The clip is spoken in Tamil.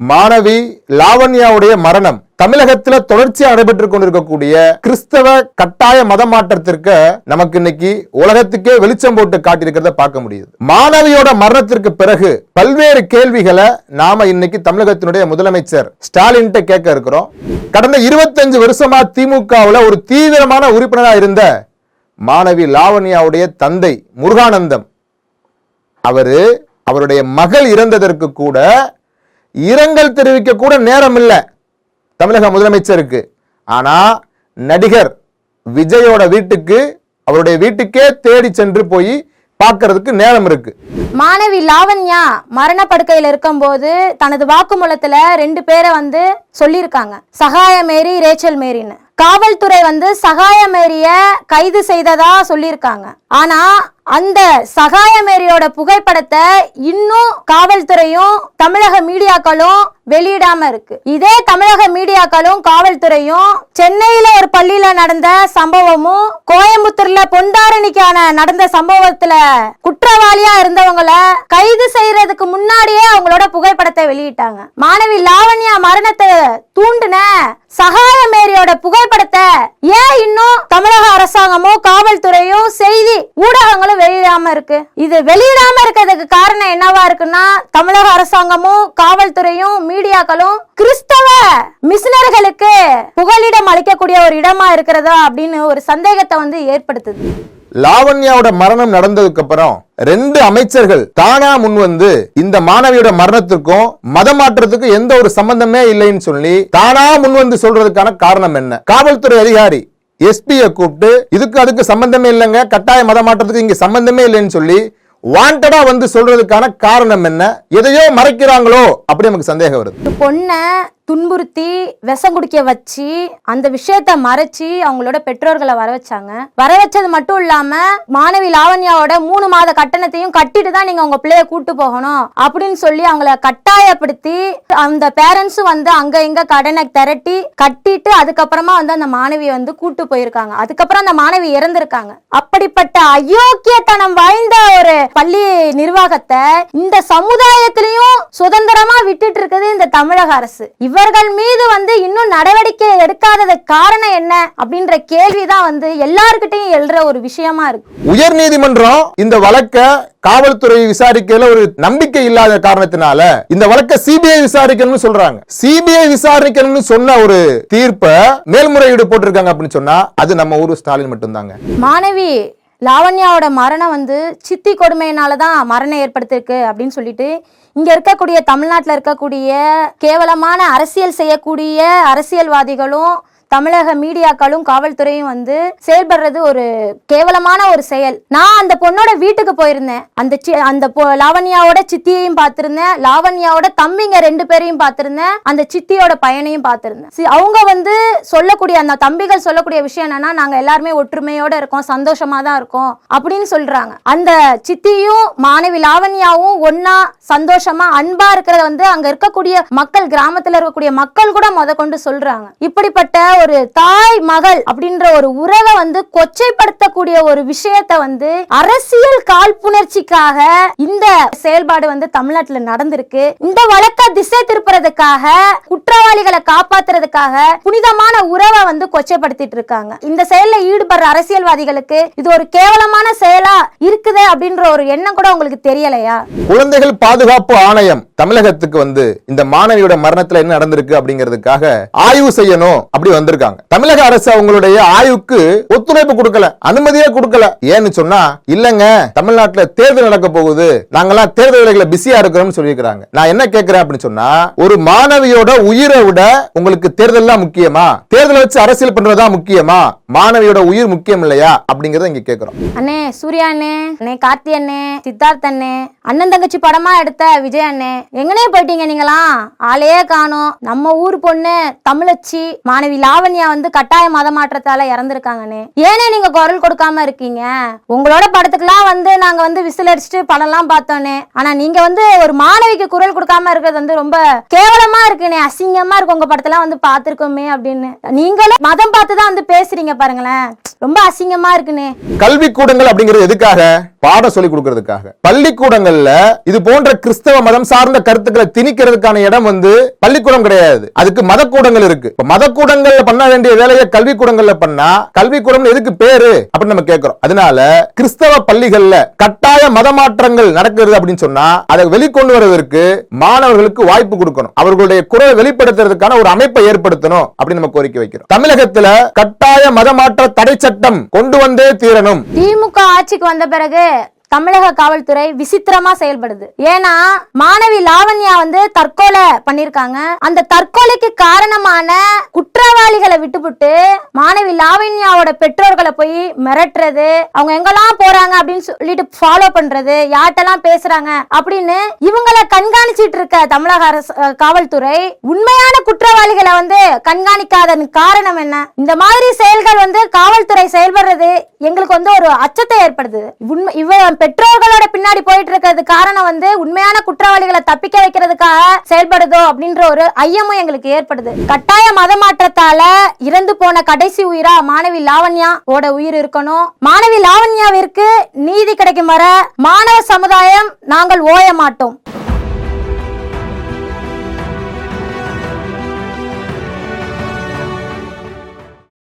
மாணவி லாவண்யாவுடைய மரணம் தமிழகத்துல தொடர்ச்சியா நடைபெற்றுக் கொண்டிருக்கக்கூடிய கிறிஸ்தவ கட்டாய மத மாற்றத்திற்கு நமக்கு இன்னைக்கு உலகத்துக்கே வெளிச்சம் போட்டு காட்டியிருக்கிறத பார்க்க முடியுது. மாணவியோட மரணத்திற்கு பிறகு பல்வேறு கேள்விகளை நாம இன்னைக்கு தமிழகத்தினுடைய முதலமைச்சர் ஸ்டாலின் கேட்க இருக்கிறோம். கடந்த 25 வருஷமா திமுகவுல ஒரு தீவிரமான உறுப்பினரா இருந்த மாணவி லாவண்யாவுடைய தந்தை முருகானந்தம். அவரு அவருடைய மகள் இறந்ததற்கு கூட இரங்கல் தெரிவிக்க கூட நேரம் இல்லை தமிழக முதலமைச்சருக்கு. ஆனா நடிகர் விஜயோட வீட்டுக்கு அவருடைய வீட்டுக்கே தேடி சென்று போய் பார்க்கறதுக்கு நேரம் இருக்கு. மாணவி லாவண்யா மரணப்படுக்கையில் இருக்கும்போது தனது வாக்குமூலத்துல ரெண்டு பேரை வந்து சொல்லியிருக்காங்க. சகாய மேரி ரேச்சல் மேரின்னு காவல்துறை வந்து சகாயமேரிய கைது செய்ததா சொல்லியிருக்காங்க. ஆனா அந்த சகாய மேரியோட புகைப்படத்தை இன்னும் காவல்துறையும் தமிழக மீடியாக்களும் வெளியிடாம இருக்கு. இதே தமிழக மீடியாக்களும் காவல்துறையும் சென்னையில ஒரு பள்ளியில நடந்த சம்பவமும் கோயம்புத்தூர்ல பொண்டாரணிக்கான நடந்த சம்பவத்துல குற்றவாளியா இருந்தவங்கள கைது செய்யறதுக்கு முன்னாடியே அவங்களோட புகைப்படத்தை வெளியிட்டாங்க. மாணவி லாவண்யா மரணத்தை தூண்டுன சகாய மேரியோட புகைப்படத்தை ஏன் இன்னும் தமிழக அரசாங்கமும் காவல்துறையும் செய்தி ஊடகங்களும் வெளியிடாம இருக்கு. இது வெளியிடாம இருக்கிறதுக்கு காரணம் என்னவா இருக்குன்னா தமிழக அரசாங்கமும் காவல்துறையும் மீடியாக்களும் கிறிஸ்தவ மிஷினர்களுக்கு புகலிடம் அளிக்கக்கூடிய ஒரு இடமா இருக்கிறதா அப்படின்னு ஒரு சந்தேகத்தை வந்து ஏற்படுத்துது. லாவண்யாவோட மரணம் நடந்ததுக்கு அப்புறம் ரெண்டு அமைச்சர்கள் தானா முன் வந்து இந்த மாணவியோட மரணத்துக்கும் மத மாற்றத்துக்கும் எந்த ஒரு சம்பந்தமே இல்லைன்னு சொல்லி தானா முன் வந்து சொல்றதுக்கான காரணம் என்ன? காவல்துறை அதிகாரி எஸ்பியை கூப்பிட்டு இதுக்கு அதுக்கு சம்பந்தமே இல்லைங்க கட்டாய மத மாற்றத்துக்கு இங்க சம்பந்தமே இல்லைன்னு சொல்லி வாண்டடா வந்து சொல்றதுக்கான காரணம் என்ன? எதையோ மறைக்கிறாங்களோ அப்படி நமக்கு சந்தேகம் வருது. பொண்ணை துன்புறுத்தி விஷம் குடிக்க வச்சு அந்த விஷயத்த மறைச்சு அவங்களோட பெற்றோர்களை வர வச்சாங்க. வர வச்சது மட்டும் இல்லாம மாணவி லாவண்யாவோட மூணு மாத கட்டணத்தையும் கட்டிட்டு தான் நீங்க உங்க பிள்ளைய கூட்டு போகணும் அப்படின்னு சொல்லி அவங்கள கட்டாயப்படுத்தி அந்த பேரண்ட்ஸும் வந்து அங்க இங்க கடனை திரட்டி கட்டிட்டு அதுக்கப்புறமா வந்து அந்த மாணவியை வந்து கூட்டு போயிருக்காங்க. அதுக்கப்புறம் அந்த மாணவி இறந்திருக்காங்க. அப்படிப்பட்ட அயோக்கியத்தனம் வாய்ந்த ஒரு பள்ளி நிர்வாகத்தை இந்த சமுதாயத்திலையும் சுதந்திரமா விட்டுட்டு இருக்குது இந்த தமிழக அரசு. இவர்கள் மீது வந்து இன்னும் நடவடிக்கை எடுக்காததுக்கு காரணம் என்ன அப்படின்ற கேள்விதான் வந்து எல்லார்கிட்டையும் எழுற ஒரு விஷயமா இருக்கு. உயர் நீதிமன்றம் இந்த வழக்க காவல்துறை விசாரிக்கையில ஒரு நம்பிக்கை இல்லாத காரணத்தினால இந்த வழக்க சிபிஐ விசாரிக்கணும்னு சொல்றாங்க. சிபிஐ விசாரிக்கணும்னு சொன்ன ஒரு தீர்ப்பை மேல்முறையீடு போட்டிருக்காங்க அப்படின்னு சொன்னா அது நம்ம ஊரு ஸ்டாலின் மட்டும்தாங்க. மாணவி லாவண்யாவோட மரணம் வந்து சித்தி கொடுமையினால தான் மரணம் ஏற்படுத்திருக்கு அப்படின்னு சொல்லிட்டு இங்கே இருக்கக்கூடிய தமிழ்நாட்டில் இருக்கக்கூடிய கேவலமான அரசியல் செய்யக்கூடிய அரசியல்வாதிகளும் தமிழக மீடியாக்களும் காவல்துறையும் வந்து செயல்படுறது ஒரு கேவலமான ஒரு செயல். நான் அந்த பொண்ணோட வீட்டுக்கு போயிருந்தேன். அந்த சி- அந்த பொ- லாவண்யாவோட சித்தியையும் பார்த்திருந்தேன். லாவண்யாவோட தம்பிங்க ரெண்டு பேரையும் பார்த்திருந்தேன். அந்த சித்தியோட பையனையும் பார்த்திருந்தேன். சி- அவங்க வந்து சொல்லக்கூடிய அந்த தம்பிகள் சொல்லக்கூடிய விஷயம் என்னன்னா நாங்க எல்லாருமே ஒற்றுமையோட இருக்கோம் சந்தோஷமா தான் இருக்கோம் அப்படின்னு சொல்றாங்க. அந்த சித்தியும் மாணவி லாவண்யாவும் ஒன்னா சந்தோஷமா அன்பா இருக்கிறத வந்து அங்க இருக்கக்கூடிய மக்கள் கிராமத்துல இருக்கக்கூடிய மக்கள் கூட முத கொண்டு சொல்றாங்க. இப்படிப்பட்ட ஒரு தாய் மகள் அப்படின்ற ஒரு உறவை வந்து கொச்சைப்படுத்தக்கூடிய ஒரு விஷயத்தை வந்து அரசியல் காழ்ப்புணர்ச்சிக்காக இந்த செயல்பாடு வந்து தமிழ்நாட்டுல நடந்திருக்கு. இந்த வழக்க திசை திருப்புறதுக்காக குற்றவாளிகளை காப்பாத்துறதுக்காக புனிதமான உறவை வந்து கொச்சைப்படுத்திட்டு இருக்காங்க. இந்த செயல்ல ஈடுபடுற அரசியல்வாதிகளுக்கு இது ஒரு கேவலமான செயலா இருக்குது அப்படின்ற ஒரு எண்ணம் கூட உங்களுக்கு தெரியலையா? குழந்தைகள் பாதுகாப்பு ஆணையம் தமிழகத்துக்கு வந்து இந்த மாணவியோட மரணத்துல என்ன நடந்திருக்கு அப்படிங்கிறதுக்காக ஆய்வு செய்யணும் அப்படி வந்திருக்காங்க. தமிழக அரசு அவங்களுடைய ஆய்வுக்கு ஒத்துழைப்பு கொடுக்கல அனுமதியே கொடுக்கல. ஏன்னு சொன்னா இல்லங்க தமிழ்நாட்டுல தேர்தல் நடக்க போகுது நாங்கெல்லாம் தேர்தல் வேலைகளை பிஸியா இருக்கிறோம்னு சொல்லியிருக்கிறாங்க. நான் என்ன கேட்கிறேன் அப்படின்னு சொன்னா ஒரு மாணவியோட உயிரை விட உங்களுக்கு தேர்தல்லாம் முக்கியமா? தேர்தல் வச்சு அரசியல் பண்றதா முக்கியமா? மாணவியோட உயிர் முக்கியம் இல்லையா? அப்படிங்கறத இங்க கேட்கிறோம். அண்ணே சூர்யா அண்ணே அண்ணே கார்த்தி அண்ணே சித்தார்த் அண்ணே அண்ணன் தங்கச்சி படமா எடுத்த விஜய் அண்ணே எங்கனே போயிட்டீங்க நீங்களாம் ஆளையே காணோம். நம்ம ஊர் பொண்ணு தமிழச்சி மாணவி லாவண்யா வந்து கட்டாய மத மாற்றத்தால இறந்துருக்காங்கன்னு. ஏனே நீங்க குரல் கொடுக்காம இருக்கீங்க? உங்களோட படத்துக்குலாம் வந்து நாங்க வந்து விசில் அடிச்சுட்டு படம்லாம் பார்த்தோன்னே. ஆனா நீங்க வந்து ஒரு மாணவிக்கு குரல் கொடுக்காம இருக்கிறது வந்து ரொம்ப கேவலமா இருக்குனே அசிங்கமா இருக்கு உங்க படத்தெல்லாம் வந்து பார்த்திருக்கோமே அப்படின்னு. நீங்களும் மதம் பார்த்து தான் வந்து பேசுறீங்க பாருங்களேன். ரொம்ப அசிங்கமா இருக்குண்ணே கல்விக்கூடங்கள் அப்படிங்கிறது எதுக்காக? பாடம் சொல்லி கொடுக்கறதுக்காக. பள்ளிக்கூடங்கள்ல இது போன்ற கிறிஸ்தவ மதம் சார்ந்த கருத்துக்களை திணிக்கிறதுக்கான இடம் வந்து பள்ளிக்கூடம் கிடையாது. அதுக்கு மதக்கூடங்கள் இருக்கு. இப்ப மதக்கூடங்கள்ல பண்ண வேண்டிய வேலையை கல்விக்கூடங்கள்ல பண்ணா கல்விக்கூடம் எதுக்கு பேரு? அப்படின்னு நம்ம கேட்கிறோம் அதனால கிறிஸ்தவ பள்ளிகள்ல கட்டாய மதமாற்றங்கள் நடக்கிறது அப்படின்னு சொன்னா அதை வெளிக்கொண்டு வருவதற்கு மாணவர்களுக்கு வாய்ப்பு கொடுக்கணும். அவர்களுடைய குரலை வெளிப்படுத்துறதுக்கான ஒரு அமைப்பை ஏற்படுத்தணும் அப்படின்னு நம்ம கோரிக்கை வைக்கிறோம். தமிழகத்துல கட்டாய மதமாற்ற தடை சட்டம் கொண்டு வந்தே தீரணும். திமுக ஆட்சிக்கு வந்த பிறகு தமிழக காவல்துறை விசித்திரமா செயல்படுது. ஏன்னா மாணவி லாவண்யா வந்து தற்கொலை பண்ணிருக்காங்க. அந்த தற்கொலைக்கு காரணமான குற்றவாளிகளை விட்டுவிட்டு மாணவி லாவண்யாவோட பெற்றோர்களை போய் மிரட்டுறது அவங்க எங்கெல்லாம் போறாங்க அப்படின்னு சொல்லிட்டு ஃபாலோ பண்றது யார்கிட்டலாம் பேசுறாங்க அப்படின்னு இவங்கள கண்காணிச்சிட்டு இருக்க தமிழக அரசு காவல்துறை உண்மையான குற்றவாளிகளை வந்து கண்காணிக்காதன் காரணம் என்ன? இந்த மாதிரி செயல்கள் வந்து காவல்துறை செயல்படுறது எங்களுக்கு வந்து ஒரு அச்சத்தை ஏற்படுது உண்மை இவ பெற்றோர்களோட பின்னாடி போயிட்டு இருக்கிறது காரணம் வந்து உண்மையான குற்றவாளிகளை தப்பிக்க வைக்கிறதுக்காக செயல்படுதோ அப்படின்ற ஒரு ஐயமும் எங்களுக்கு ஏற்படுது. கட்டாய மத மாற்றத்தால இறந்து போன கடைசி உயிரா மாணவி லாவண்யா ஓட உயிர் இருக்கணும். மாணவி லாவண்யாவிற்கு நீதி கிடைக்கும் வர மாணவ சமுதாயம் நாங்கள் ஓய மாட்டோம்.